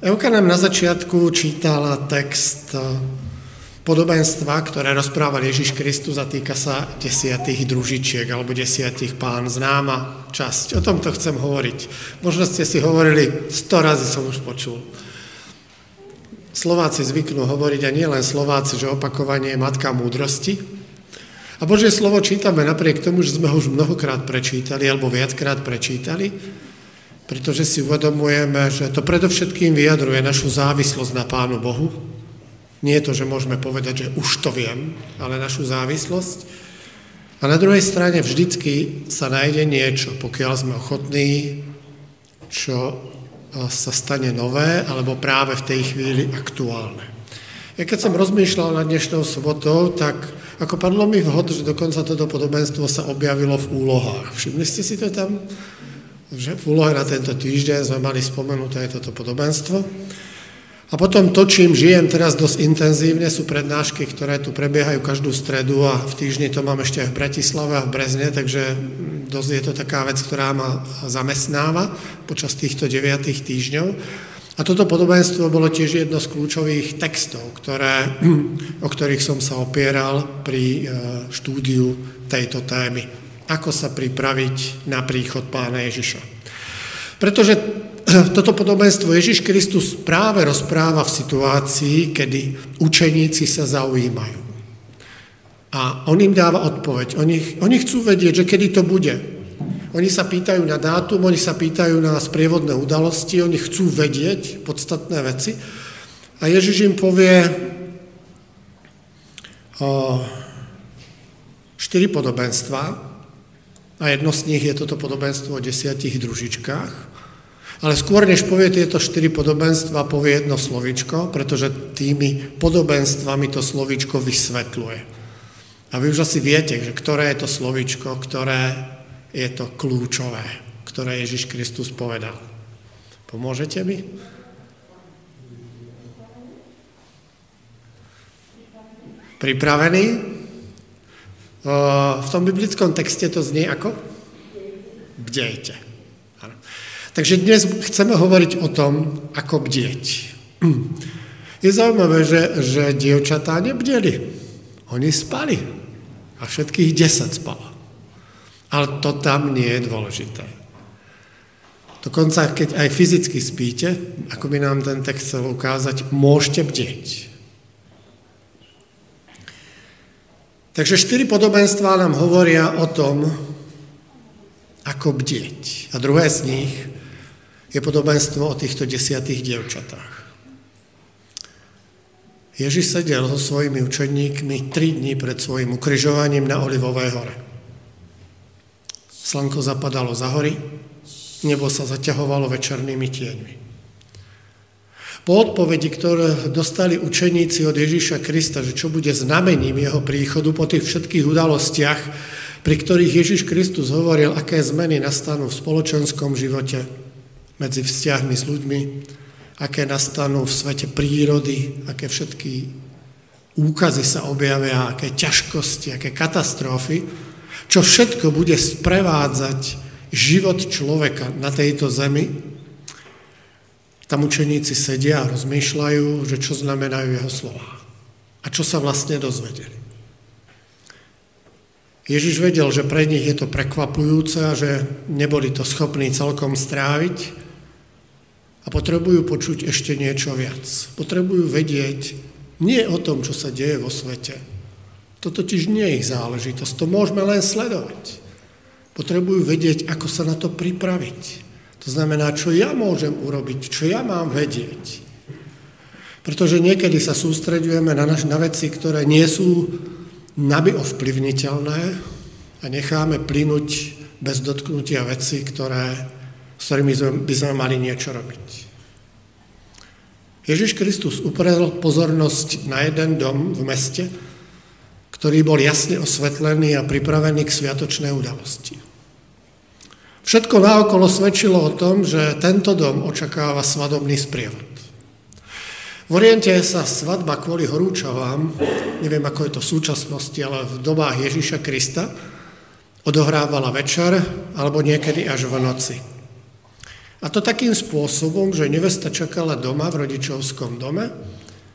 Euka nám na začiatku čítala text eh, podobenstva, ktoré rozprával Ježiš Kristus a týka sa desiatých družičiek alebo desiatých pán. Známa časť. O tomto chcem hovoriť. Možno ste si hovorili, sto razy som už počul. Slováci zvyknú hovoriť, a nie len Slováci, že opakovanie je matka múdrosti. A Božie slovo čítame napriek tomu, že sme ho už mnohokrát prečítali alebo viackrát prečítali, pretože si uvedomujeme, že to predovšetkým vyjadruje našu závislosť na Pánu Bohu. Nie je to, že môžeme povedať, že už to viem, ale našu závislosť. A na druhej strane vždycky sa nájde niečo, pokiaľ sme ochotní, čo sa stane nové, alebo práve v tej chvíli aktuálne. Ja keď som rozmýšľal nad dnešnou sobotou, tak ako padlo mi vhod, že dokonca toto podobenstvo sa objavilo v úlohách. Všimli ste si to tam? Že v úlohe na tento týždeň sme mali spomenuté toto podobenstvo. A potom to, čím žijem teraz dosť intenzívne, sú prednášky, ktoré tu prebiehajú každú stredu a v týždni to mám ešte aj v Bratislave a v Brezne, takže dosť je to taká vec, ktorá ma zamestnáva počas týchto deviatých týždňov. A toto podobenstvo bolo tiež jedno z kľúčových textov, ktoré, o ktorých som sa opieral pri e, štúdiu tejto témy ako sa pripraviť na príchod pána Ježiša. Pretože toto podobenstvo Ježiš Kristus práve rozpráva v situácii, kedy učeníci sa zaujímajú. A on im dáva odpoveď. Oni, oni chcú vedieť, že kedy to bude. Oni sa pýtajú na dátum, oni sa pýtajú na sprievodné udalosti, oni chcú vedieť podstatné veci. A Ježiš im povie o, štyri podobenstva, a jedno z nich je toto podobenstvo o desiatich družičkách. Ale skôr, než povie tieto štyri podobenstva, povie jedno slovičko, pretože tými podobenstvami to slovičko vysvetľuje. A vy už asi viete, že ktoré je to slovičko, ktoré je to kľúčové, ktoré Ježiš Kristus povedal. Pomôžete mi? Pripravený? V tom biblickom texte to znie ako? Bdejte. Takže dnes chceme hovoriť o tom, ako bdieť. Je zaujímavé, že, že dievčatá nebdeli. Oni spali. A všetkých 10 spalo. Ale to tam nie je dôležité. Dokonca, keď aj fyzicky spíte, ako by nám ten text chcel ukázať, môžete bdieť. Takže štyri podobenstvá nám hovoria o tom, ako bdieť. A druhé z nich je podobenstvo o týchto desiatých dievčatách. Ježiš sedel so svojimi učeníkmi tri dní pred svojim ukryžovaním na Olivovej hore. Slanko zapadalo za hory, nebo sa zaťahovalo večernými tieňmi. Po odpovedi, ktoré dostali učeníci od Ježíša Krista, že čo bude znamením jeho príchodu po tých všetkých udalostiach, pri ktorých Ježíš Kristus hovoril, aké zmeny nastanú v spoločenskom živote medzi vzťahmi s ľuďmi, aké nastanú v svete prírody, aké všetky úkazy sa objavia, aké ťažkosti, aké katastrofy, čo všetko bude sprevádzať život človeka na tejto zemi, tam učeníci sedia a rozmýšľajú, že čo znamenajú jeho slova. A čo sa vlastne dozvedeli. Ježiš vedel, že pre nich je to prekvapujúce a že neboli to schopní celkom stráviť a potrebujú počuť ešte niečo viac. Potrebujú vedieť nie o tom, čo sa deje vo svete. To totiž nie je ich záležitosť, to môžeme len sledovať. Potrebujú vedieť, ako sa na to pripraviť. To znamená, čo ja môžem urobiť, čo ja mám vedieť. Pretože niekedy sa sústredujeme na, naš, na veci, ktoré nie sú nami ovplyvniteľné a necháme plynúť bez dotknutia veci, ktoré, s ktorými by sme mali niečo robiť. Ježiš Kristus uprel pozornosť na jeden dom v meste, ktorý bol jasne osvetlený a pripravený k sviatočnej udalosti. Všetko naokolo svedčilo o tom, že tento dom očakáva svadobný sprievod. V Oriente sa svadba kvôli horúčavám, neviem ako je to v súčasnosti, ale v dobách Ježíša Krista, odohrávala večer alebo niekedy až v noci. A to takým spôsobom, že nevesta čakala doma v rodičovskom dome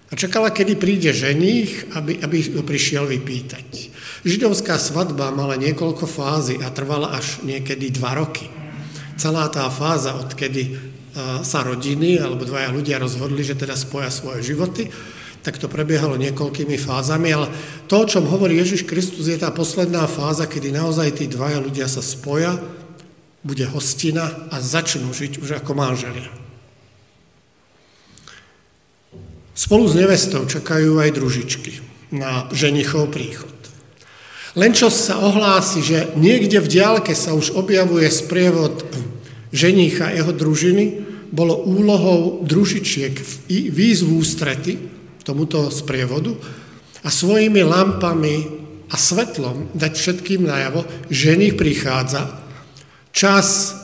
a čakala, kedy príde ženích, aby, aby ho prišiel vypýtať. Židovská svadba mala niekoľko fázy a trvala až niekedy dva roky. Celá tá fáza, odkedy sa rodiny alebo dvaja ľudia rozhodli, že teda spoja svoje životy, tak to prebiehalo niekoľkými fázami, ale to, o čom hovorí Ježiš Kristus, je tá posledná fáza, kedy naozaj tí dvaja ľudia sa spoja, bude hostina a začnú žiť už ako manželia. Spolu s nevestou čakajú aj družičky na ženichov príchod. Len čo sa ohlási, že niekde v diálke sa už objavuje sprievod ženicha jeho družiny, bolo úlohou družičiek výzvu strety, tomuto sprievodu a svojimi lampami a svetlom dať všetkým najavo, že nich prichádza. Čas,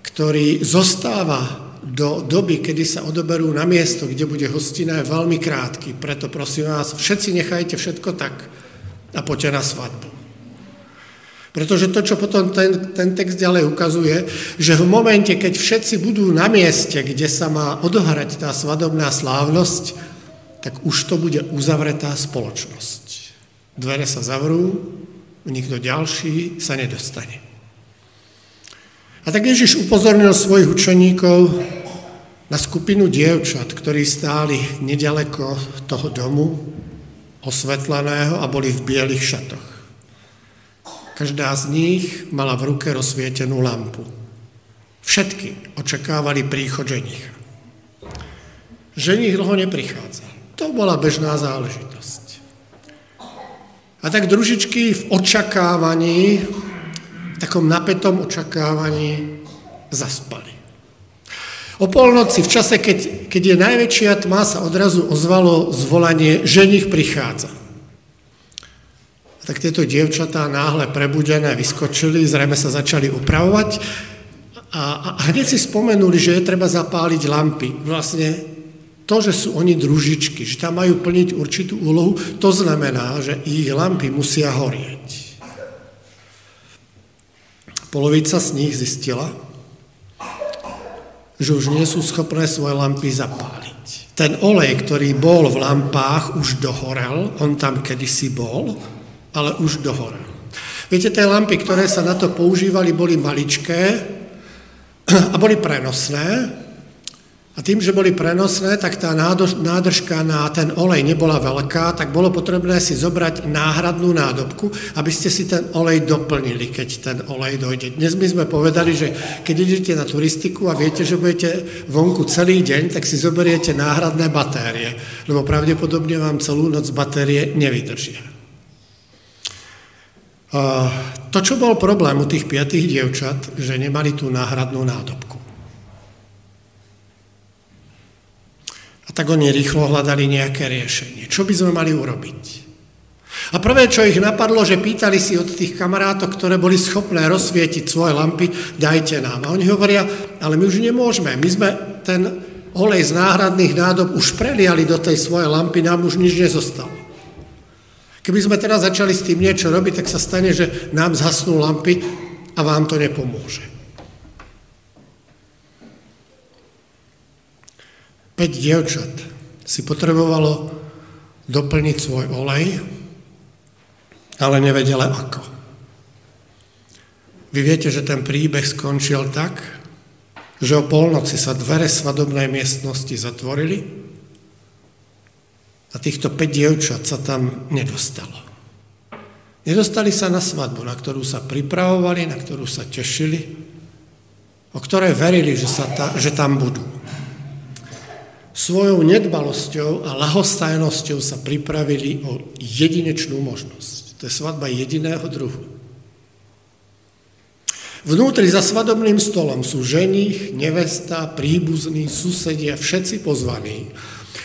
ktorý zostáva do doby, kedy sa odoberú na miesto, kde bude hostina, je veľmi krátky. Preto prosím vás, všetci nechajte všetko tak a poďte na svadbu. Pretože to, čo potom ten, ten text ďalej ukazuje, že v momente, keď všetci budú na mieste, kde sa má odohrať tá svadobná slávnosť, tak už to bude uzavretá spoločnosť. Dvere sa zavrú, nikto ďalší sa nedostane. A tak Ježiš upozornil svojich učeníkov na skupinu dievčat, ktorí stáli nedaleko toho domu, osvetleného a boli v bielých šatoch. Každá z nich mala v ruke rozsvietenú lampu. Všetky očakávali príchod ženicha. Ženich dlho neprichádzal. To bola bežná záležitosť. A tak družičky v očakávaní, v takom napätom očakávaní zaspali. O polnoci, v čase, keď, keď je najväčšia tma, sa odrazu ozvalo zvolanie, že nich prichádza. Tak tieto dievčatá náhle prebudené vyskočili, zrejme sa začali upravovať a, a hneď si spomenuli, že je treba zapáliť lampy. Vlastne to, že sú oni družičky, že tam majú plniť určitú úlohu, to znamená, že ich lampy musia horieť. Polovica z nich zistila, že už nie sú schopné svoje lampy zapáliť. Ten olej, ktorý bol v lampách, už dohorel, on tam kedysi bol, ale už dohorel. Viete, tie lampy, ktoré sa na to používali, boli maličké a boli prenosné, a tým, že boli prenosné, tak tá nádržka na ten olej nebola veľká, tak bolo potrebné si zobrať náhradnú nádobku, aby ste si ten olej doplnili, keď ten olej dojde. Dnes by sme povedali, že keď idete na turistiku a viete, že budete vonku celý deň, tak si zoberiete náhradné batérie, lebo pravdepodobne vám celú noc batérie nevydržia. To, čo bol problém u tých piatých dievčat, že nemali tú náhradnú nádobku. tak oni rýchlo hľadali nejaké riešenie. Čo by sme mali urobiť? A prvé, čo ich napadlo, že pýtali si od tých kamarátok, ktoré boli schopné rozsvietiť svoje lampy, dajte nám. A oni hovoria, ale my už nemôžeme, my sme ten olej z náhradných nádob už preliali do tej svojej lampy, nám už nič nezostalo. Keby sme teraz začali s tým niečo robiť, tak sa stane, že nám zhasnú lampy a vám to nepomôže. 5 dievčat si potrebovalo doplniť svoj olej, ale nevedela ako. Vy viete, že ten príbeh skončil tak, že o polnoci sa dvere svadobnej miestnosti zatvorili a týchto 5 dievčat sa tam nedostalo. Nedostali sa na svadbu, na ktorú sa pripravovali, na ktorú sa tešili, o ktorej verili, že, sa ta, že tam budú svojou nedbalosťou a lahostajnosťou sa pripravili o jedinečnú možnosť. To je svadba jediného druhu. Vnútri za svadobným stolom sú ženích, nevesta, príbuzní, susedia, všetci pozvaní.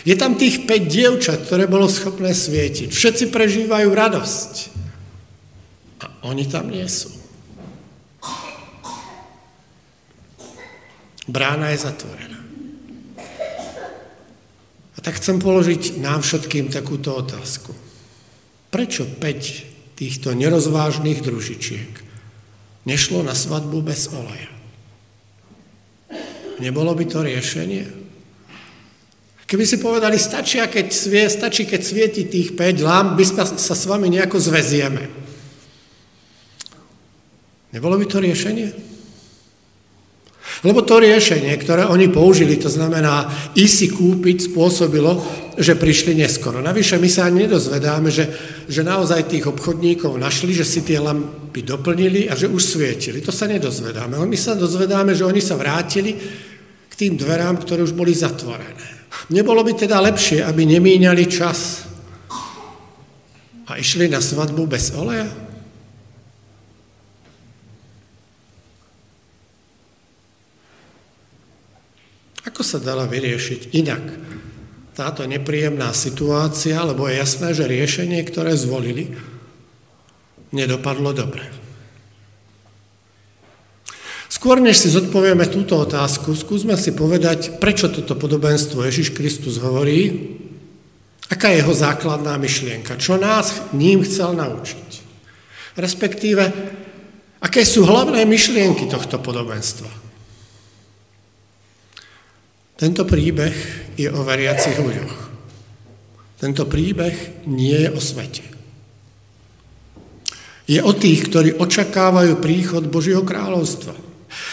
Je tam tých 5 dievčat, ktoré bolo schopné svietiť. Všetci prežívajú radosť. A oni tam nie sú. Brána je zatvorená. A tak chcem položiť nám všetkým takúto otázku. Prečo 5 týchto nerozvážnych družičiek nešlo na svadbu bez oleja? Nebolo by to riešenie? Keby si povedali, stačí, keď, svie, stačí, keď svieti tých 5 lám, my sa s vami nejako zvezieme. Nebolo by to riešenie? Lebo to riešenie, ktoré oni použili, to znamená ísť si kúpiť, spôsobilo, že prišli neskoro. Navyše my sa ani nedozvedáme, že, že naozaj tých obchodníkov našli, že si tie lampy doplnili a že už svietili. To sa nedozvedáme. My sa dozvedáme, že oni sa vrátili k tým dverám, ktoré už boli zatvorené. Nebolo by teda lepšie, aby nemíňali čas a išli na svadbu bez oleja? Ako sa dala vyriešiť inak táto nepríjemná situácia, lebo je jasné, že riešenie, ktoré zvolili, nedopadlo dobre. Skôr než si zodpovieme túto otázku, skúsme si povedať, prečo toto podobenstvo Ježiš Kristus hovorí, aká je jeho základná myšlienka, čo nás ním chcel naučiť. Respektíve, aké sú hlavné myšlienky tohto podobenstva. Tento príbeh je o veriacich ľuďoch. Tento príbeh nie je o svete. Je o tých, ktorí očakávajú príchod Božieho kráľovstva.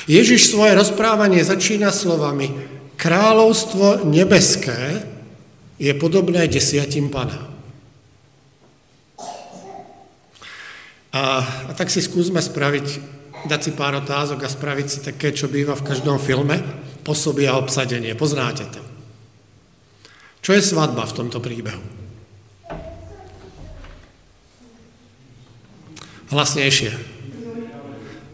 Ježiš svoje rozprávanie začína slovami Kráľovstvo nebeské je podobné desiatim panám. A, a tak si skúsme spraviť, dať si pár otázok a spraviť si také, čo býva v každom filme osoby a obsadenie. Poznáte to. Čo je svadba v tomto príbehu? Hlasnejšie.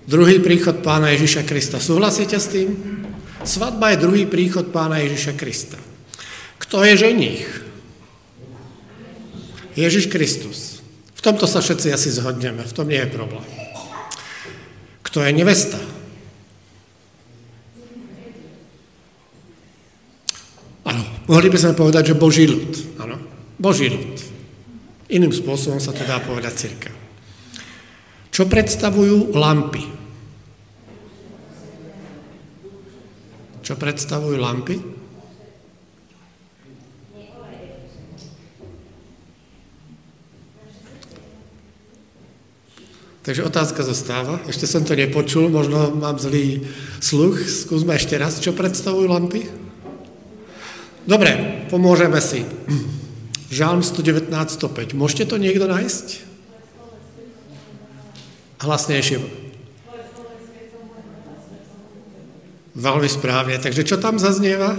Druhý príchod pána Ježiša Krista. Súhlasíte s tým? Svadba je druhý príchod pána Ježiša Krista. Kto je ženích? Ježiš Kristus. V tomto sa všetci asi zhodneme, v tom nie je problém. Kto je nevesta? Mohli by sme povedať, že Boží ľud. Áno, Boží ľud. Iným spôsobom sa to dá povedať církev. Čo predstavujú lampy? Čo predstavujú lampy? Takže otázka zostáva. Ešte som to nepočul, možno mám zlý sluch. Skúsme ešte raz, čo predstavujú lampy? Dobre, pomôžeme si. Žalm 119.105. Môžete to niekto nájsť? Hlasnejšie. Veľmi správne. Takže čo tam zaznieva?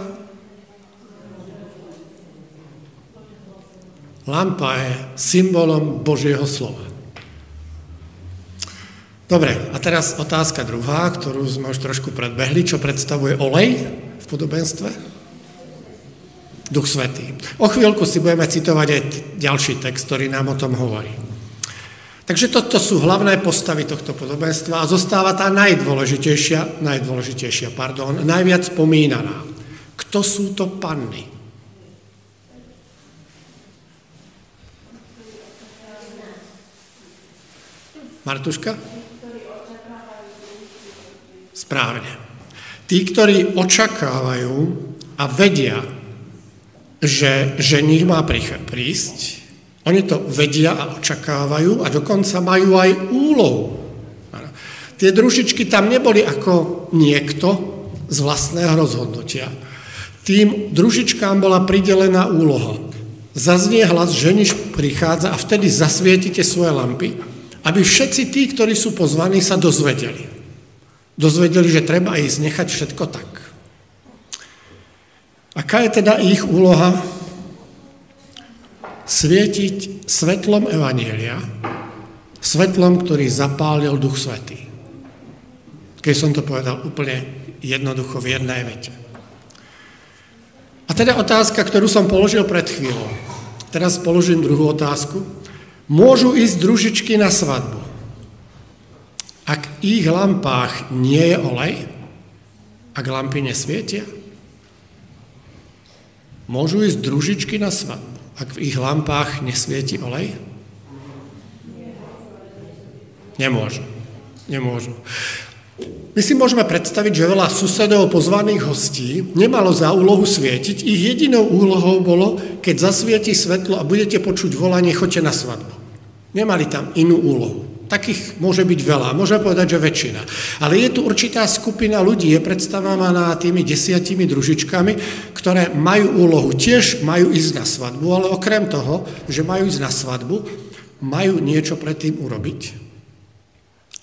Lampa je symbolom Božieho slova. Dobre, a teraz otázka druhá, ktorú sme už trošku predbehli, čo predstavuje olej v podobenstve? Duch Svetý. O chvíľku si budeme citovať aj ďalší text, ktorý nám o tom hovorí. Takže toto sú hlavné postavy tohto podobenstva a zostáva tá najdôležitejšia, najdôležitejšia, pardon, najviac spomínaná. Kto sú to panny? Martuška? Správne. Tí, ktorí očakávajú a vedia, že ženich má prísť, oni to vedia a očakávajú a dokonca majú aj úlohu. Tie družičky tam neboli ako niekto z vlastného rozhodnutia. Tým družičkám bola pridelená úloha. Zaznie hlas, ženiš prichádza a vtedy zasvietite svoje lampy, aby všetci tí, ktorí sú pozvaní, sa dozvedeli. Dozvedeli, že treba ísť nechať všetko tak. Aká je teda ich úloha? Svietiť svetlom Evanielia, svetlom, ktorý zapálil Duch Svetý. Keď som to povedal úplne jednoducho v jednej vete. A teda otázka, ktorú som položil pred chvíľou. Teraz položím druhú otázku. Môžu ísť družičky na svadbu, ak v ich lampách nie je olej, ak lampy nesvietia? Môžu ísť družičky na svadbu, ak v ich lampách nesvieti olej? Nemôžu. Nemôžu. My si môžeme predstaviť, že veľa susedov pozvaných hostí nemalo za úlohu svietiť. Ich jedinou úlohou bolo, keď zasvieti svetlo a budete počuť volanie, choďte na svadbu. Nemali tam inú úlohu. Takých môže byť veľa, môžeme povedať, že väčšina. Ale je tu určitá skupina ľudí, je predstavovaná tými desiatimi družičkami, ktoré majú úlohu, tiež majú ísť na svadbu, ale okrem toho, že majú ísť na svadbu, majú niečo predtým urobiť.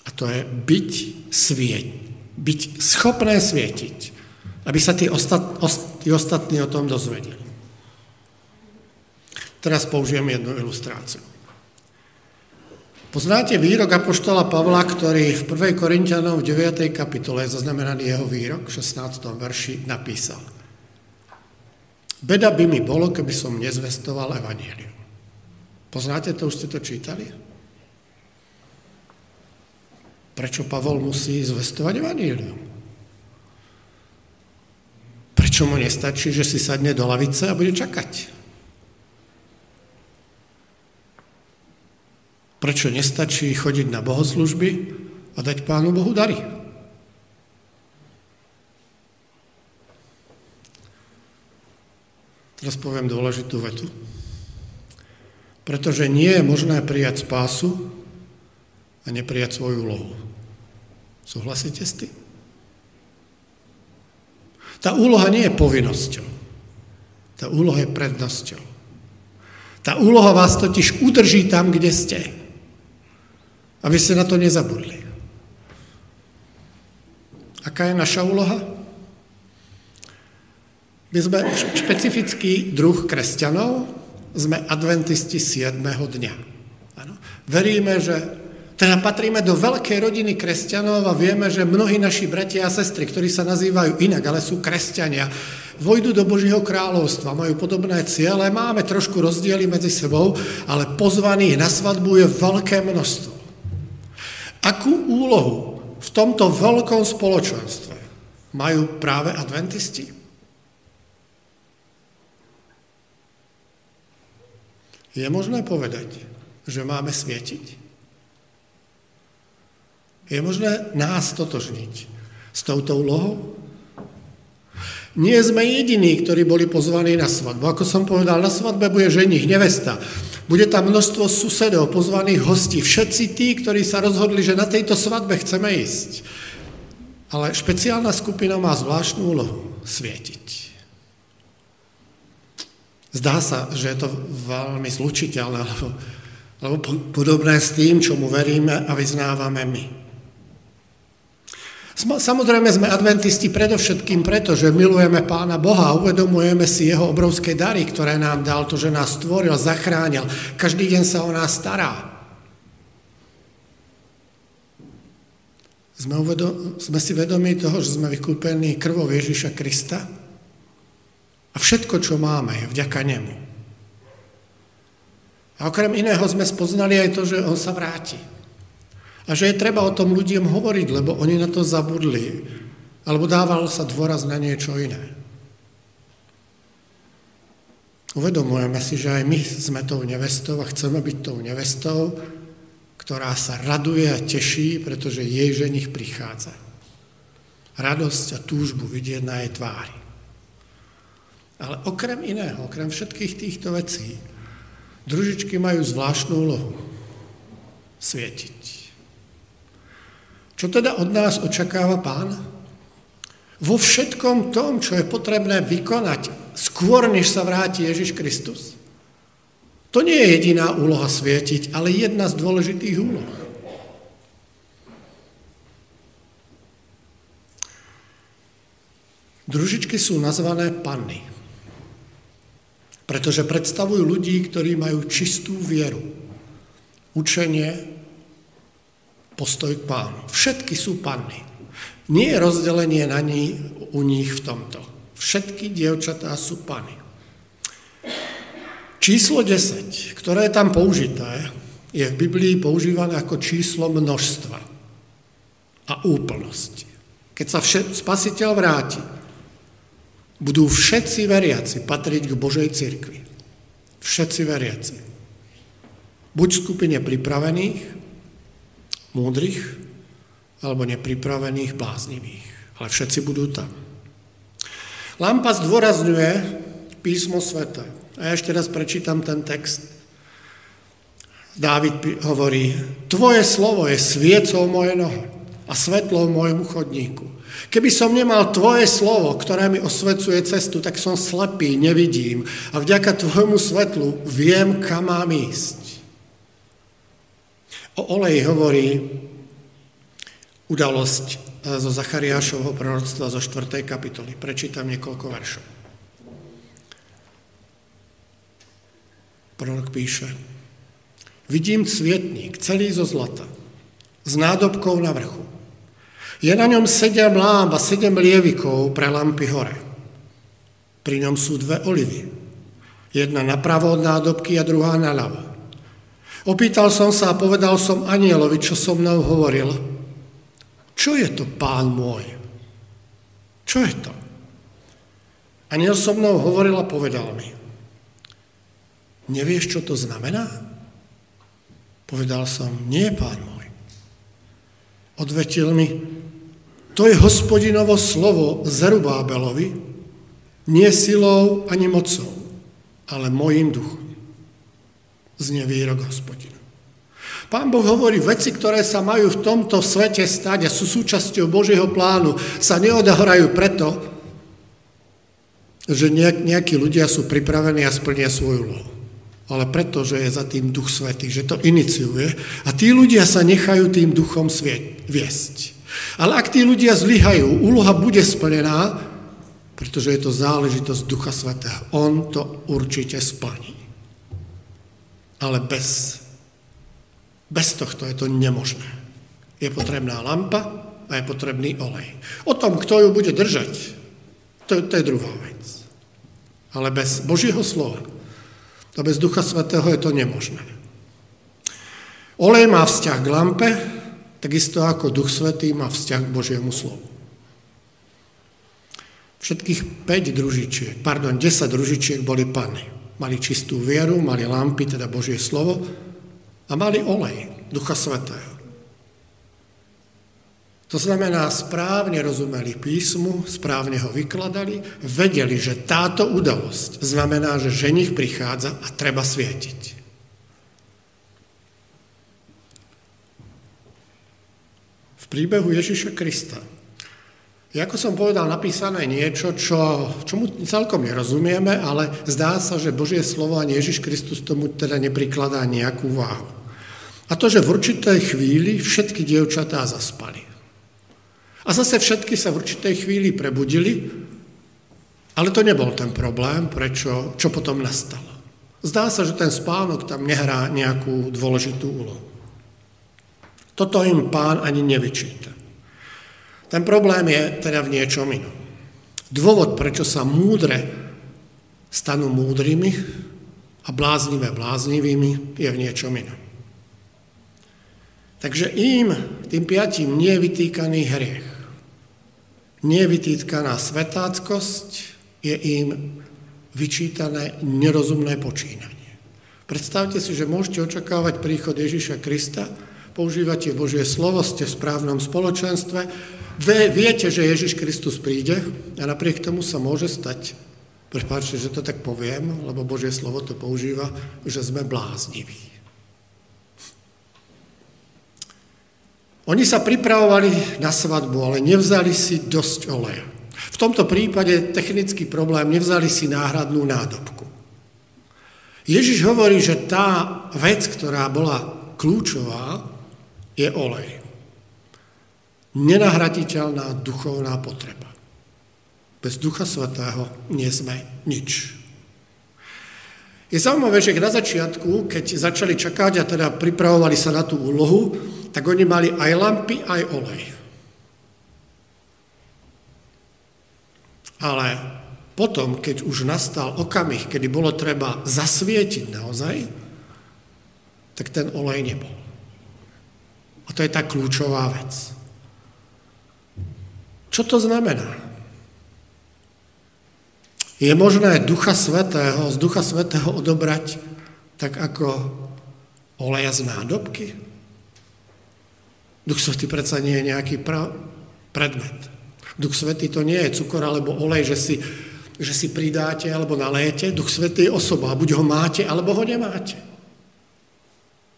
A to je byť svieť byť schopné svietiť, aby sa tí, ostat, ost, tí ostatní o tom dozvedeli. Teraz použijem jednu ilustráciu. Poznáte výrok Apoštola Pavla, ktorý v 1. Korintianom v 9. kapitole, zaznamenaný jeho výrok, v 16. verši, napísal. Beda by mi bolo, keby som nezvestoval evanielium. Poznáte to, už ste to čítali? Prečo Pavol musí zvestovať evanílium? Prečo mu nestačí, že si sadne do lavice a bude čakať? Prečo nestačí chodiť na bohoslužby a dať Pánu Bohu dary? Teraz poviem dôležitú vetu. Pretože nie je možné prijať spásu, a neprijať svoju úlohu. Súhlasíte s tým? Tá úloha nie je povinnosťou. Tá úloha je prednosťou. Tá úloha vás totiž udrží tam, kde ste. Aby ste na to nezabudli. Aká je naša úloha? My sme špecifický druh kresťanov, sme adventisti 7. dňa. Ano. Veríme, že teda patríme do veľkej rodiny kresťanov a vieme, že mnohí naši bratia a sestry, ktorí sa nazývajú inak, ale sú kresťania, vojdu do Božího kráľovstva, majú podobné ciele, máme trošku rozdiely medzi sebou, ale pozvaných na svadbu je veľké množstvo. Akú úlohu v tomto veľkom spoločenstve majú práve adventisti? Je možné povedať, že máme svietiť? Je možné nás totožniť s touto úlohou? Nie sme jediní, ktorí boli pozvaní na svadbu. Ako som povedal, na svadbe bude ženich, nevesta. Bude tam množstvo susedov, pozvaných hostí, všetci tí, ktorí sa rozhodli, že na tejto svadbe chceme ísť. Ale špeciálna skupina má zvláštnu úlohu svietiť. Zdá sa, že je to veľmi zlučiteľné, alebo, alebo podobné s tým, čomu veríme a vyznávame my. Samozrejme sme adventisti predovšetkým preto, že milujeme Pána Boha a uvedomujeme si Jeho obrovské dary, ktoré nám dal, to, že nás stvoril, zachránil. Každý deň sa o nás stará. Sme, uvedom, sme si vedomí toho, že sme vykúpení krvou Ježíša Krista a všetko, čo máme, je vďaka Nemu. A okrem iného sme spoznali aj to, že On sa vráti. A že je treba o tom ľuďom hovoriť, lebo oni na to zabudli. Alebo dával sa dôraz na niečo iné. Uvedomujeme si, že aj my sme tou nevestou a chceme byť tou nevestou, ktorá sa raduje a teší, pretože jej ženich prichádza. Radosť a túžbu vidieť na jej tvári. Ale okrem iného, okrem všetkých týchto vecí, družičky majú zvláštnu úlohu svietiť. Čo teda od nás očakáva pán? Vo všetkom tom, čo je potrebné vykonať skôr, než sa vráti Ježiš Kristus. To nie je jediná úloha svietiť, ale jedna z dôležitých úloh. Družičky sú nazvané panny, pretože predstavujú ľudí, ktorí majú čistú vieru, učenie, postoj k pánu. Všetky sú panny. Nie je rozdelenie na ní, u nich v tomto. Všetky dievčatá sú pany. Číslo 10, ktoré je tam použité, je v Biblii používané ako číslo množstva a úplnosti. Keď sa všet, spasiteľ vráti, budú všetci veriaci patriť k Božej cirkvi. Všetci veriaci. Buď v skupine pripravených, múdrych, alebo nepripravených, bláznivých. Ale všetci budú tam. Lampa zdôrazňuje písmo sveta. A ja ešte raz prečítam ten text. Dávid hovorí, tvoje slovo je sviecou moje nohy a svetlou mojemu chodníku. Keby som nemal tvoje slovo, ktoré mi osvecuje cestu, tak som slepý, nevidím a vďaka tvojmu svetlu viem, kam mám ísť. O olej hovorí udalosť e, zo Zachariášovho proroctva zo 4. kapitoly. Prečítam niekoľko veršov. Prorok píše, vidím cvietník celý zo zlata, s nádobkou na vrchu. Je na ňom sedem lám a sedem lievikov pre lampy hore. Pri ňom sú dve olivy. Jedna napravo od nádobky a druhá naľavo. Opýtal som sa a povedal som anielovi, čo so mnou hovoril. Čo je to, pán môj? Čo je to? Aniel so mnou hovoril a povedal mi. Nevieš, čo to znamená? Povedal som, nie, pán môj. Odvetil mi, to je hospodinovo slovo Zerubábelovi, nie silou ani mocou, ale mojim duchom. Znie výrok hospodina. Pán Boh hovorí, veci, ktoré sa majú v tomto svete stať a sú súčasťou Božieho plánu, sa neodhrajú preto, že nejakí ľudia sú pripravení a splnia svoju úlohu. Ale preto, že je za tým Duch Svetý, že to iniciuje a tí ľudia sa nechajú tým duchom sviet, viesť. Ale ak tí ľudia zlyhajú, úloha bude splnená, pretože je to záležitosť Ducha Svetého. On to určite splní. Ale bez, bez tohto je to nemožné. Je potrebná lampa a je potrebný olej. O tom, kto ju bude držať, to, to je druhá vec. Ale bez Božieho slova a bez Ducha Svetého je to nemožné. Olej má vzťah k lampe, takisto ako Duch Svetý má vzťah k Božiemu slovu. Všetkých 5 družičiek, pardon, 10 družičiek boli panny. Mali čistú vieru, mali lampy, teda Božie slovo, a mali olej, Ducha Svetého. To znamená, správne rozumeli písmu, správne ho vykladali, vedeli, že táto udalosť znamená, že ženich prichádza a treba svietiť. príbehu Ježiša Krista. Ako som povedal, napísané niečo, čo, čomu celkom nerozumieme, ale zdá sa, že Božie slovo ani Ježiš Kristus tomu teda neprikladá nejakú váhu. A to, že v určitej chvíli všetky dievčatá zaspali. A zase všetky sa v určitej chvíli prebudili, ale to nebol ten problém, prečo, čo potom nastalo. Zdá sa, že ten spánok tam nehrá nejakú dôležitú úlohu. Toto im pán ani nevyčíta. Ten problém je teda v niečom inom. Dôvod, prečo sa múdre stanú múdrymi a bláznivé bláznivými, je v niečom inom. Takže im, tým piatim, nie je vytýkaný hriech. Nie je vytýkaná svetáckosť, je im vyčítané nerozumné počínanie. Predstavte si, že môžete očakávať príchod Ježiša Krista, používate Božie slovo, ste v správnom spoločenstve, viete, že Ježiš Kristus príde a napriek tomu sa môže stať, prepáčte, že to tak poviem, lebo Božie slovo to používa, že sme blázniví. Oni sa pripravovali na svadbu, ale nevzali si dosť oleja. V tomto prípade technický problém, nevzali si náhradnú nádobku. Ježiš hovorí, že tá vec, ktorá bola kľúčová, je olej. Nenahraditeľná duchovná potreba. Bez Ducha Svetého nie sme nič. Je zaujímavé, že na začiatku, keď začali čakať a teda pripravovali sa na tú úlohu, tak oni mali aj lampy, aj olej. Ale potom, keď už nastal okamih, kedy bolo treba zasvietiť naozaj, tak ten olej nebol. A to je tá kľúčová vec. Čo to znamená? Je možné Ducha Svetého, z Ducha Svetého odobrať tak ako oleja z nádobky? Duch Svetý predsa nie je nejaký pra- predmet. Duch Svetý to nie je cukor alebo olej, že si, že si pridáte alebo nalejete. Duch Svetý je osoba. Buď ho máte, alebo ho nemáte.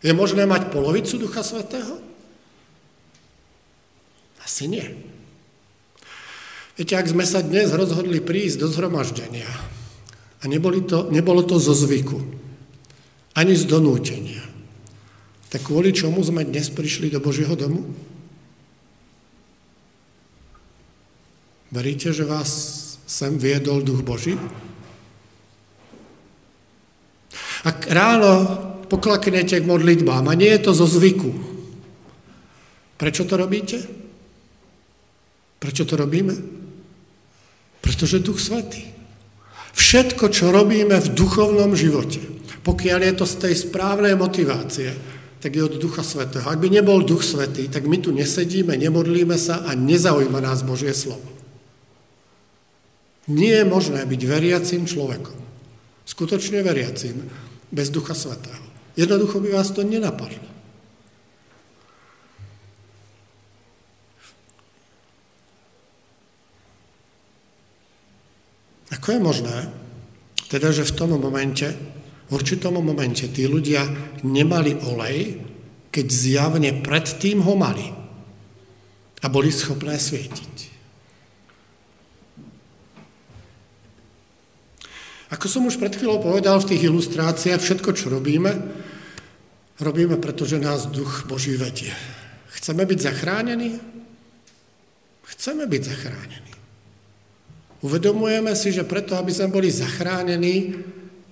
Je možné mať polovicu Ducha Svetého? Asi nie. Viete, ak sme sa dnes rozhodli prísť do zhromaždenia a neboli to, nebolo to zo zvyku, ani z donútenia, tak kvôli čomu sme dnes prišli do Božieho domu? Veríte, že vás sem viedol Duch Boží? Ak ráno poklaknete k modlitbám a nie je to zo zvyku, prečo to robíte? Prečo to robíme? Pretože Duch Svetý. Všetko, čo robíme v duchovnom živote, pokiaľ je to z tej správnej motivácie, tak je od Ducha Svetého. Ak by nebol Duch Svetý, tak my tu nesedíme, nemodlíme sa a nezaujíma nás Božie slovo. Nie je možné byť veriacím človekom, skutočne veriacím, bez Ducha Svetého. Jednoducho by vás to nenapadlo. Ako je možné, teda, že v tom momente, v určitom momente tí ľudia nemali olej, keď zjavne predtým ho mali a boli schopné svietiť. Ako som už pred chvíľou povedal v tých ilustráciách, všetko, čo robíme, robíme, pretože nás duch Boží vedie. Chceme byť zachránení? Chceme byť zachránení. Uvedomujeme si, že preto, aby sme boli zachránení,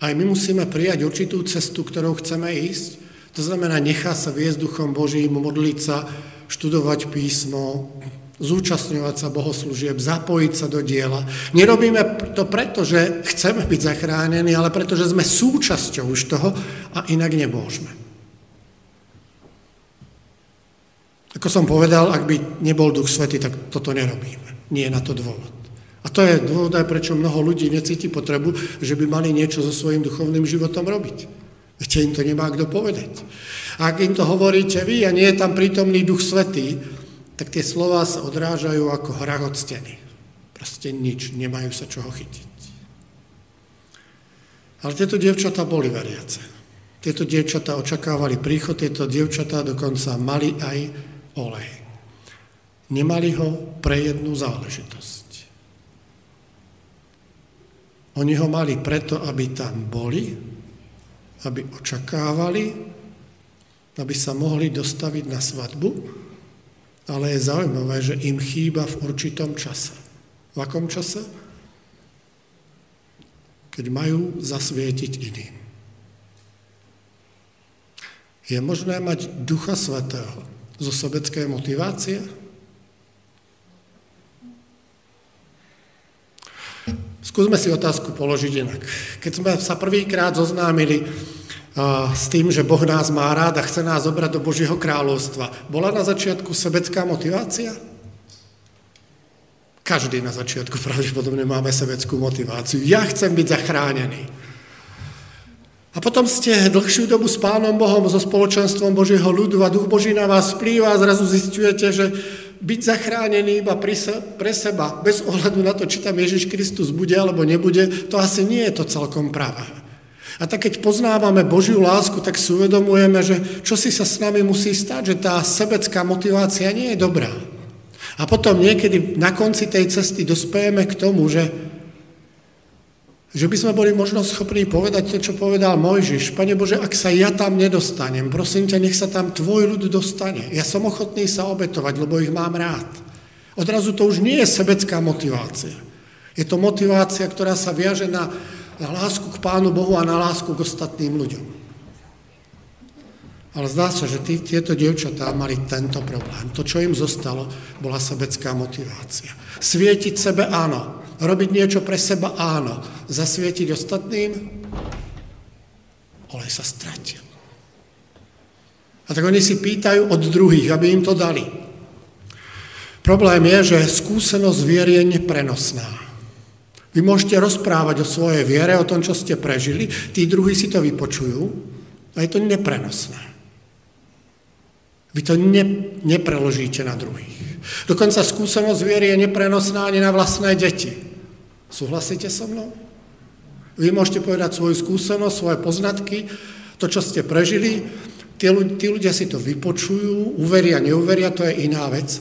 aj my musíme prijať určitú cestu, ktorou chceme ísť. To znamená, nechá sa viesť Duchom Božím, modliť sa, študovať písmo, zúčastňovať sa bohoslúžieb, zapojiť sa do diela. Nerobíme to preto, že chceme byť zachránení, ale preto, že sme súčasťou už toho a inak nemôžeme. Ako som povedal, ak by nebol Duch Svety, tak toto nerobíme. Nie je na to dôvod. A to je dôvod aj prečo mnoho ľudí necíti potrebu, že by mali niečo so svojím duchovným životom robiť. Viete, im to nemá kto povedať. A ak im to hovoríte vy a nie je tam prítomný duch svetý, tak tie slova sa odrážajú ako hrach od steny. Proste nič, nemajú sa čoho chytiť. Ale tieto dievčatá boli veriace. Tieto dievčatá očakávali príchod, tieto dievčatá dokonca mali aj olej. Nemali ho pre jednu záležitosť. Oni ho mali preto, aby tam boli, aby očakávali, aby sa mohli dostaviť na svadbu, ale je zaujímavé, že im chýba v určitom čase. V akom čase? Keď majú zasvietiť iným. Je možné mať Ducha Svetého zo sobeckej motivácie? Skúsme si otázku položiť inak. Keď sme sa prvýkrát zoznámili s tým, že Boh nás má rád a chce nás zobrať do Božieho kráľovstva, bola na začiatku sebecká motivácia? Každý na začiatku pravdepodobne máme sebeckú motiváciu. Ja chcem byť zachránený. A potom ste dlhšiu dobu s Pánom Bohom, so spoločenstvom Božieho ľudu a Duch Boží na vás vplýva a zrazu zistujete, že byť zachránený iba pre seba, bez ohľadu na to, či tam Ježiš Kristus bude alebo nebude, to asi nie je to celkom pravé. A tak keď poznávame Božiu lásku, tak si uvedomujeme, že čo si sa s nami musí stať, že tá sebecká motivácia nie je dobrá. A potom niekedy na konci tej cesty dospejeme k tomu, že že by sme boli možno schopní povedať to, čo povedal Mojžiš. Pane Bože, ak sa ja tam nedostanem, prosím ťa, nech sa tam tvoj ľud dostane. Ja som ochotný sa obetovať, lebo ich mám rád. Odrazu to už nie je sebecká motivácia. Je to motivácia, ktorá sa viaže na, na lásku k Pánu Bohu a na lásku k ostatným ľuďom. Ale zdá sa, že tí, tieto dievčatá mali tento problém. To, čo im zostalo, bola sebecká motivácia. Svietiť sebe áno, Robiť niečo pre seba áno. Zasvietiť ostatným? Olej sa stratil. A tak oni si pýtajú od druhých, aby im to dali. Problém je, že skúsenosť viery je neprenosná. Vy môžete rozprávať o svojej viere, o tom, čo ste prežili, tí druhí si to vypočujú a je to neprenosné. Vy to ne, nepreložíte na druhých. Dokonca skúsenosť viery je neprenosná ani na vlastné deti. Súhlasíte so mnou? Vy môžete povedať svoju skúsenosť, svoje poznatky, to, čo ste prežili, tí, tí ľudia si to vypočujú, uveria, neuveria, to je iná vec.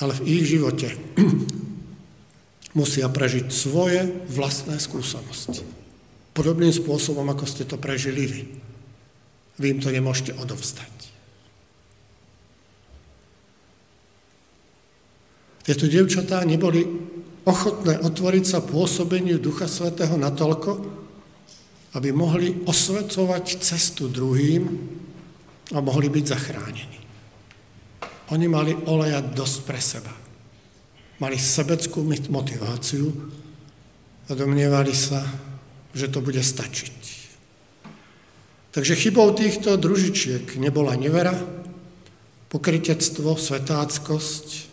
Ale v ich živote musia prežiť svoje vlastné skúsenosti. Podobným spôsobom, ako ste to prežili vy. Vy im to nemôžete odovzdať. Tieto devčatá neboli ochotné otvoriť sa pôsobeniu Ducha Svetého natoľko, aby mohli osvecovať cestu druhým a mohli byť zachránení. Oni mali oleja dosť pre seba. Mali sebeckú motiváciu a domnievali sa, že to bude stačiť. Takže chybou týchto družičiek nebola nevera, pokrytectvo, svetáckosť,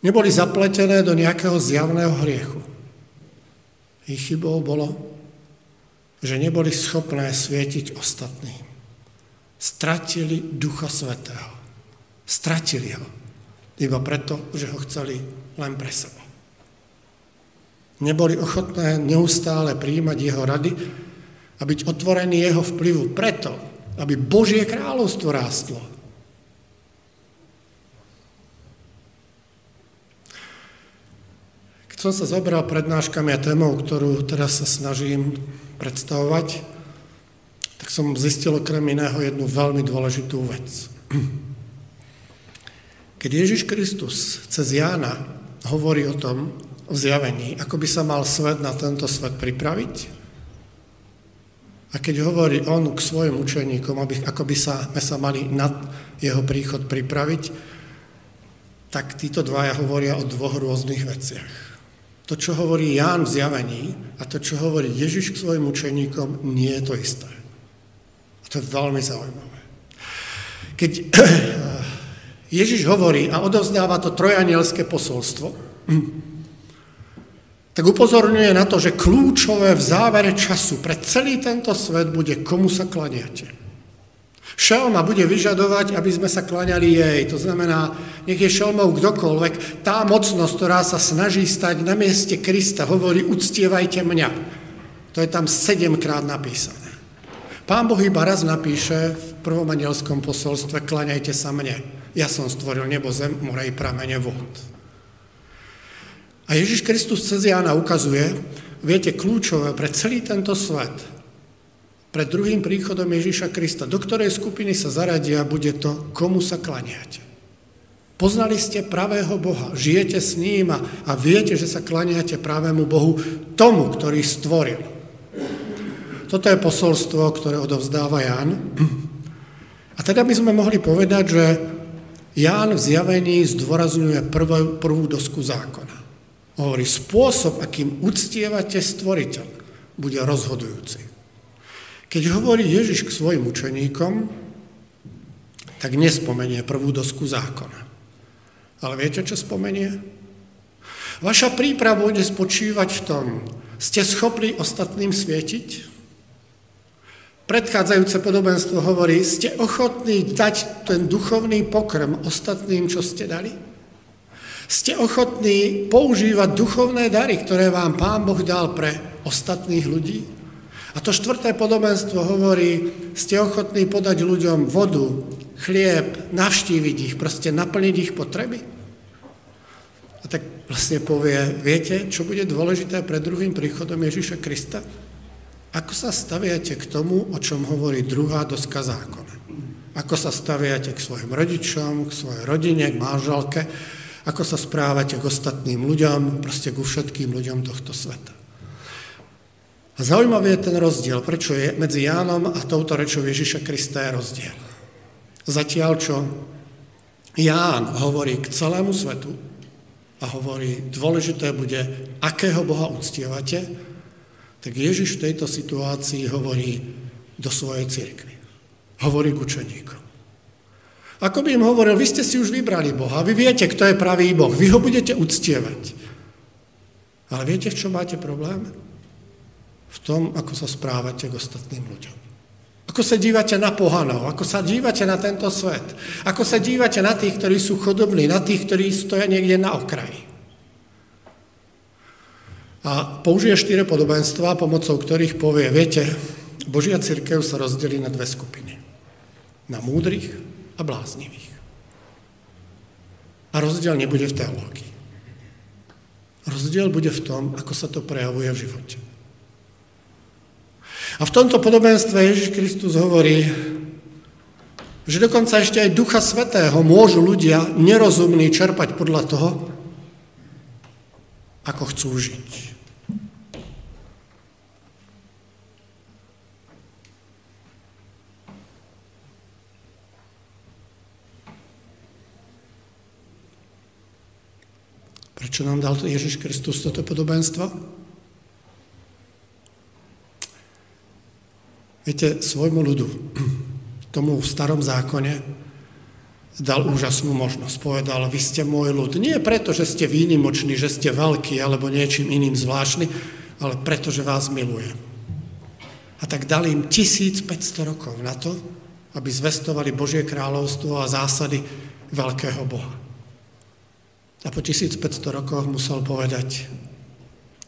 neboli zapletené do nejakého zjavného hriechu. Ich chybou bolo, že neboli schopné svietiť ostatným. Stratili Ducha Svetého. Stratili ho. Iba preto, že ho chceli len pre seba. Neboli ochotné neustále príjmať jeho rady a byť otvorení jeho vplyvu preto, aby Božie kráľovstvo rástlo. Som sa zobral prednáškami a témou, ktorú teraz sa snažím predstavovať, tak som zistil okrem iného jednu veľmi dôležitú vec. Keď Ježiš Kristus cez Jána hovorí o tom, v zjavení, ako by sa mal svet na tento svet pripraviť. A keď hovorí on k svojim učeníkom, aby, ako by sa, sa mali na jeho príchod pripraviť, tak títo dvaja hovoria o dvoch rôznych veciach. To, čo hovorí Ján v zjavení a to, čo hovorí Ježiš k svojim učeníkom, nie je to isté. A to je veľmi zaujímavé. Keď Ježiš hovorí a odovzdáva to trojanielské posolstvo, tak upozorňuje na to, že kľúčové v závere času pre celý tento svet bude, komu sa klaniate. Šelma bude vyžadovať, aby sme sa klaňali jej. To znamená, nech je šelmou kdokoľvek, tá mocnosť, ktorá sa snaží stať na mieste Krista, hovorí, uctievajte mňa. To je tam sedemkrát napísané. Pán Boh iba raz napíše v prvom anielskom posolstve, klaňajte sa mne. Ja som stvoril nebo, zem, more i pramene vod. A Ježiš Kristus cez Jána ukazuje, viete, kľúčové pre celý tento svet, pred druhým príchodom Ježiša Krista, do ktorej skupiny sa zaradia, bude to, komu sa klaniate. Poznali ste pravého Boha, žijete s ním a, a viete, že sa klaniate pravému Bohu, tomu, ktorý stvoril. Toto je posolstvo, ktoré odovzdáva Ján. A teda by sme mohli povedať, že Ján v zjavení zdôrazňuje prvú, prvú dosku zákona. Hovorí, spôsob, akým uctievate stvoriteľ, bude rozhodujúci. Keď hovorí Ježiš k svojim učeníkom, tak nespomenie prvú dosku zákona. Ale viete, čo spomenie? Vaša príprava bude spočívať v tom, ste schopní ostatným svietiť? Predchádzajúce podobenstvo hovorí, ste ochotní dať ten duchovný pokrm ostatným, čo ste dali? Ste ochotní používať duchovné dary, ktoré vám Pán Boh dal pre ostatných ľudí? A to štvrté podobenstvo hovorí, ste ochotní podať ľuďom vodu, chlieb, navštíviť ich, proste naplniť ich potreby? A tak vlastne povie, viete, čo bude dôležité pred druhým príchodom Ježíša Krista? Ako sa staviate k tomu, o čom hovorí druhá doska zákona? Ako sa staviate k svojim rodičom, k svojej rodine, k manželke, ako sa správate k ostatným ľuďom, proste ku všetkým ľuďom tohto sveta. A zaujímavý je ten rozdiel, prečo je medzi Jánom a touto rečou Ježiša Krista je rozdiel. Zatiaľ, čo Ján hovorí k celému svetu a hovorí, dôležité bude, akého Boha uctievate, tak Ježiš v tejto situácii hovorí do svojej cirkvi. Hovorí k učeníkom. Ako by im hovoril, vy ste si už vybrali Boha, vy viete, kto je pravý Boh, vy ho budete uctievať. Ale viete, v čom máte problém? V tom, ako sa správate k ostatným ľuďom. Ako sa dívate na pohanov, ako sa dívate na tento svet, ako sa dívate na tých, ktorí sú chodobní, na tých, ktorí stoja niekde na okraji. A použije štyre podobenstva, pomocou ktorých povie, viete, Božia církev sa rozdelí na dve skupiny. Na múdrych a bláznivých. A rozdiel nebude v teológii. Rozdiel bude v tom, ako sa to prejavuje v živote. A v tomto podobenstve Ježiš Kristus hovorí, že dokonca ešte aj Ducha Svetého môžu ľudia nerozumní čerpať podľa toho, ako chcú žiť. Prečo nám dal Ježiš Kristus toto podobenstvo? Viete, svojmu ľudu, tomu v starom zákone, dal úžasnú možnosť. Povedal, vy ste môj ľud. Nie preto, že ste výnimoční, že ste veľkí alebo niečím iným zvláštni, ale preto, že vás milujem. A tak dal im 1500 rokov na to, aby zvestovali Božie kráľovstvo a zásady veľkého Boha. A po 1500 rokoch musel povedať,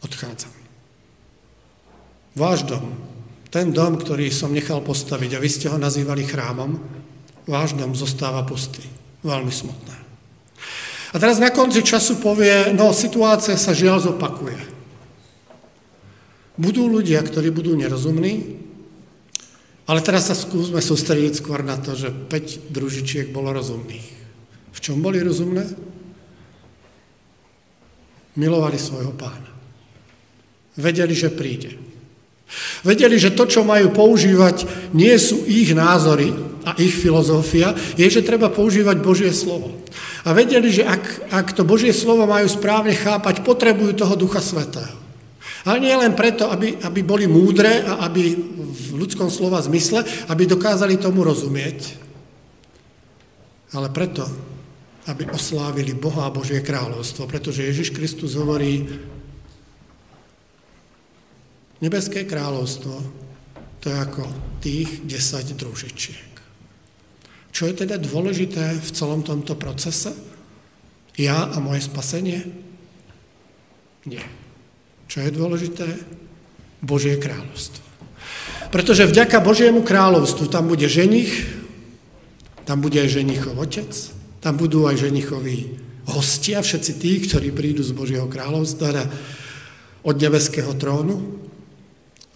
odchádzam. Váš dom, ten dom, ktorý som nechal postaviť a vy ste ho nazývali chrámom, váš dom zostáva pustý. Veľmi smutné. A teraz na konci času povie, no situácia sa žiaľ zopakuje. Budú ľudia, ktorí budú nerozumní, ale teraz sa skúsme sústrediť skôr na to, že 5 družičiek bolo rozumných. V čom boli rozumné? Milovali svojho pána. Vedeli, že príde. Vedeli, že to, čo majú používať, nie sú ich názory a ich filozofia, je, že treba používať Božie slovo. A vedeli, že ak, ak to Božie slovo majú správne chápať, potrebujú toho Ducha Svetého. Ale nie len preto, aby, aby boli múdre a aby v ľudskom slova zmysle, aby dokázali tomu rozumieť, ale preto, aby oslávili Boha a Božie kráľovstvo. Pretože Ježiš Kristus hovorí, Nebeské kráľovstvo to je ako tých 10 družičiek. Čo je teda dôležité v celom tomto procese? Ja a moje spasenie? Nie. Čo je dôležité? Božie kráľovstvo. Pretože vďaka Božiemu kráľovstvu tam bude ženich, tam bude aj ženichov otec, tam budú aj ženichoví hostia, všetci tí, ktorí prídu z Božieho kráľovstva, teda od nebeského trónu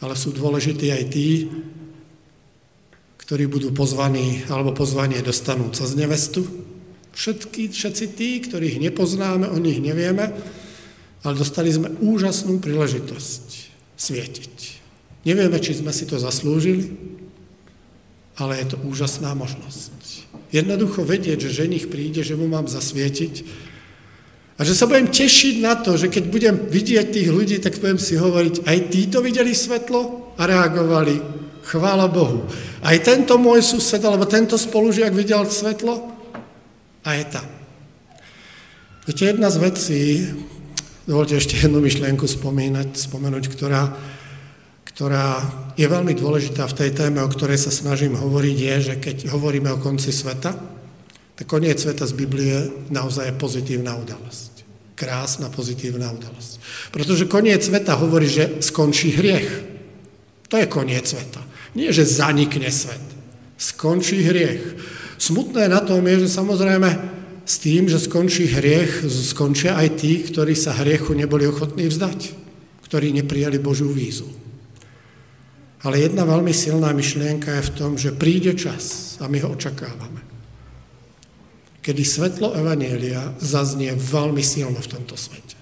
ale sú dôležití aj tí, ktorí budú pozvaní, alebo pozvanie dostanú cez nevestu. Všetky, všetci tí, ktorých nepoznáme, o nich nevieme, ale dostali sme úžasnú príležitosť svietiť. Nevieme, či sme si to zaslúžili, ale je to úžasná možnosť. Jednoducho vedieť, že ženich príde, že mu mám zasvietiť, a že sa budem tešiť na to, že keď budem vidieť tých ľudí, tak budem si hovoriť, aj títo videli svetlo a reagovali. Chvála Bohu. Aj tento môj sused, alebo tento spolužiak videl svetlo a je tam. Viete, jedna z vecí, dovolte ešte jednu myšlienku spomínať, spomenúť, ktorá, ktorá je veľmi dôležitá v tej téme, o ktorej sa snažím hovoriť, je, že keď hovoríme o konci sveta, koniec sveta z Biblie naozaj je pozitívna udalosť. Krásna pozitívna udalosť. Pretože koniec sveta hovorí, že skončí hriech. To je koniec sveta. Nie, že zanikne svet. Skončí hriech. Smutné na tom je, že samozrejme s tým, že skončí hriech, skončia aj tí, ktorí sa hriechu neboli ochotní vzdať, ktorí neprijali Božiu vízu. Ale jedna veľmi silná myšlienka je v tom, že príde čas a my ho očakávame kedy svetlo Evanielia zaznie veľmi silno v tomto svete.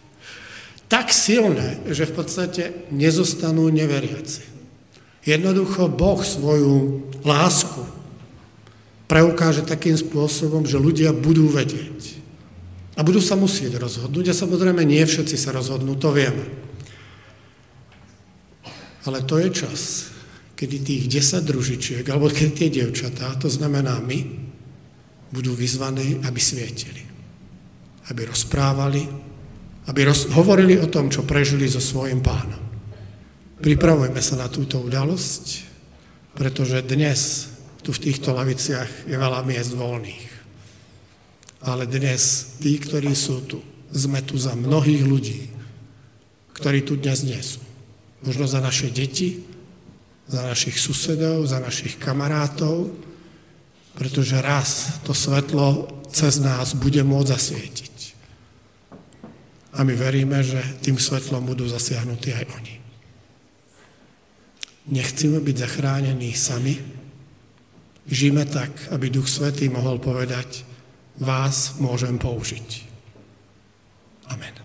Tak silné, že v podstate nezostanú neveriaci. Jednoducho Boh svoju lásku preukáže takým spôsobom, že ľudia budú vedieť. A budú sa musieť rozhodnúť. A samozrejme nie všetci sa rozhodnú, to vieme. Ale to je čas, kedy tých 10 družičiek, alebo keď tie dievčatá, to znamená my, budú vyzvaní, aby svietili. Aby rozprávali, aby roz, hovorili o tom, čo prežili so svojim pánom. Pripravujeme sa na túto udalosť pretože dnes tu v týchto laviciach je veľa miest voľných. Ale dnes tí, ktorí sú tu, sme tu za mnohých ľudí, ktorí tu dnes nie sú. Možno za naše deti, za našich susedov, za našich kamarátov, pretože raz to svetlo cez nás bude môcť zasvietiť. A my veríme, že tým svetlom budú zasiahnutí aj oni. Nechceme byť zachránení sami, Žijeme tak, aby Duch Svetý mohol povedať, vás môžem použiť. Amen.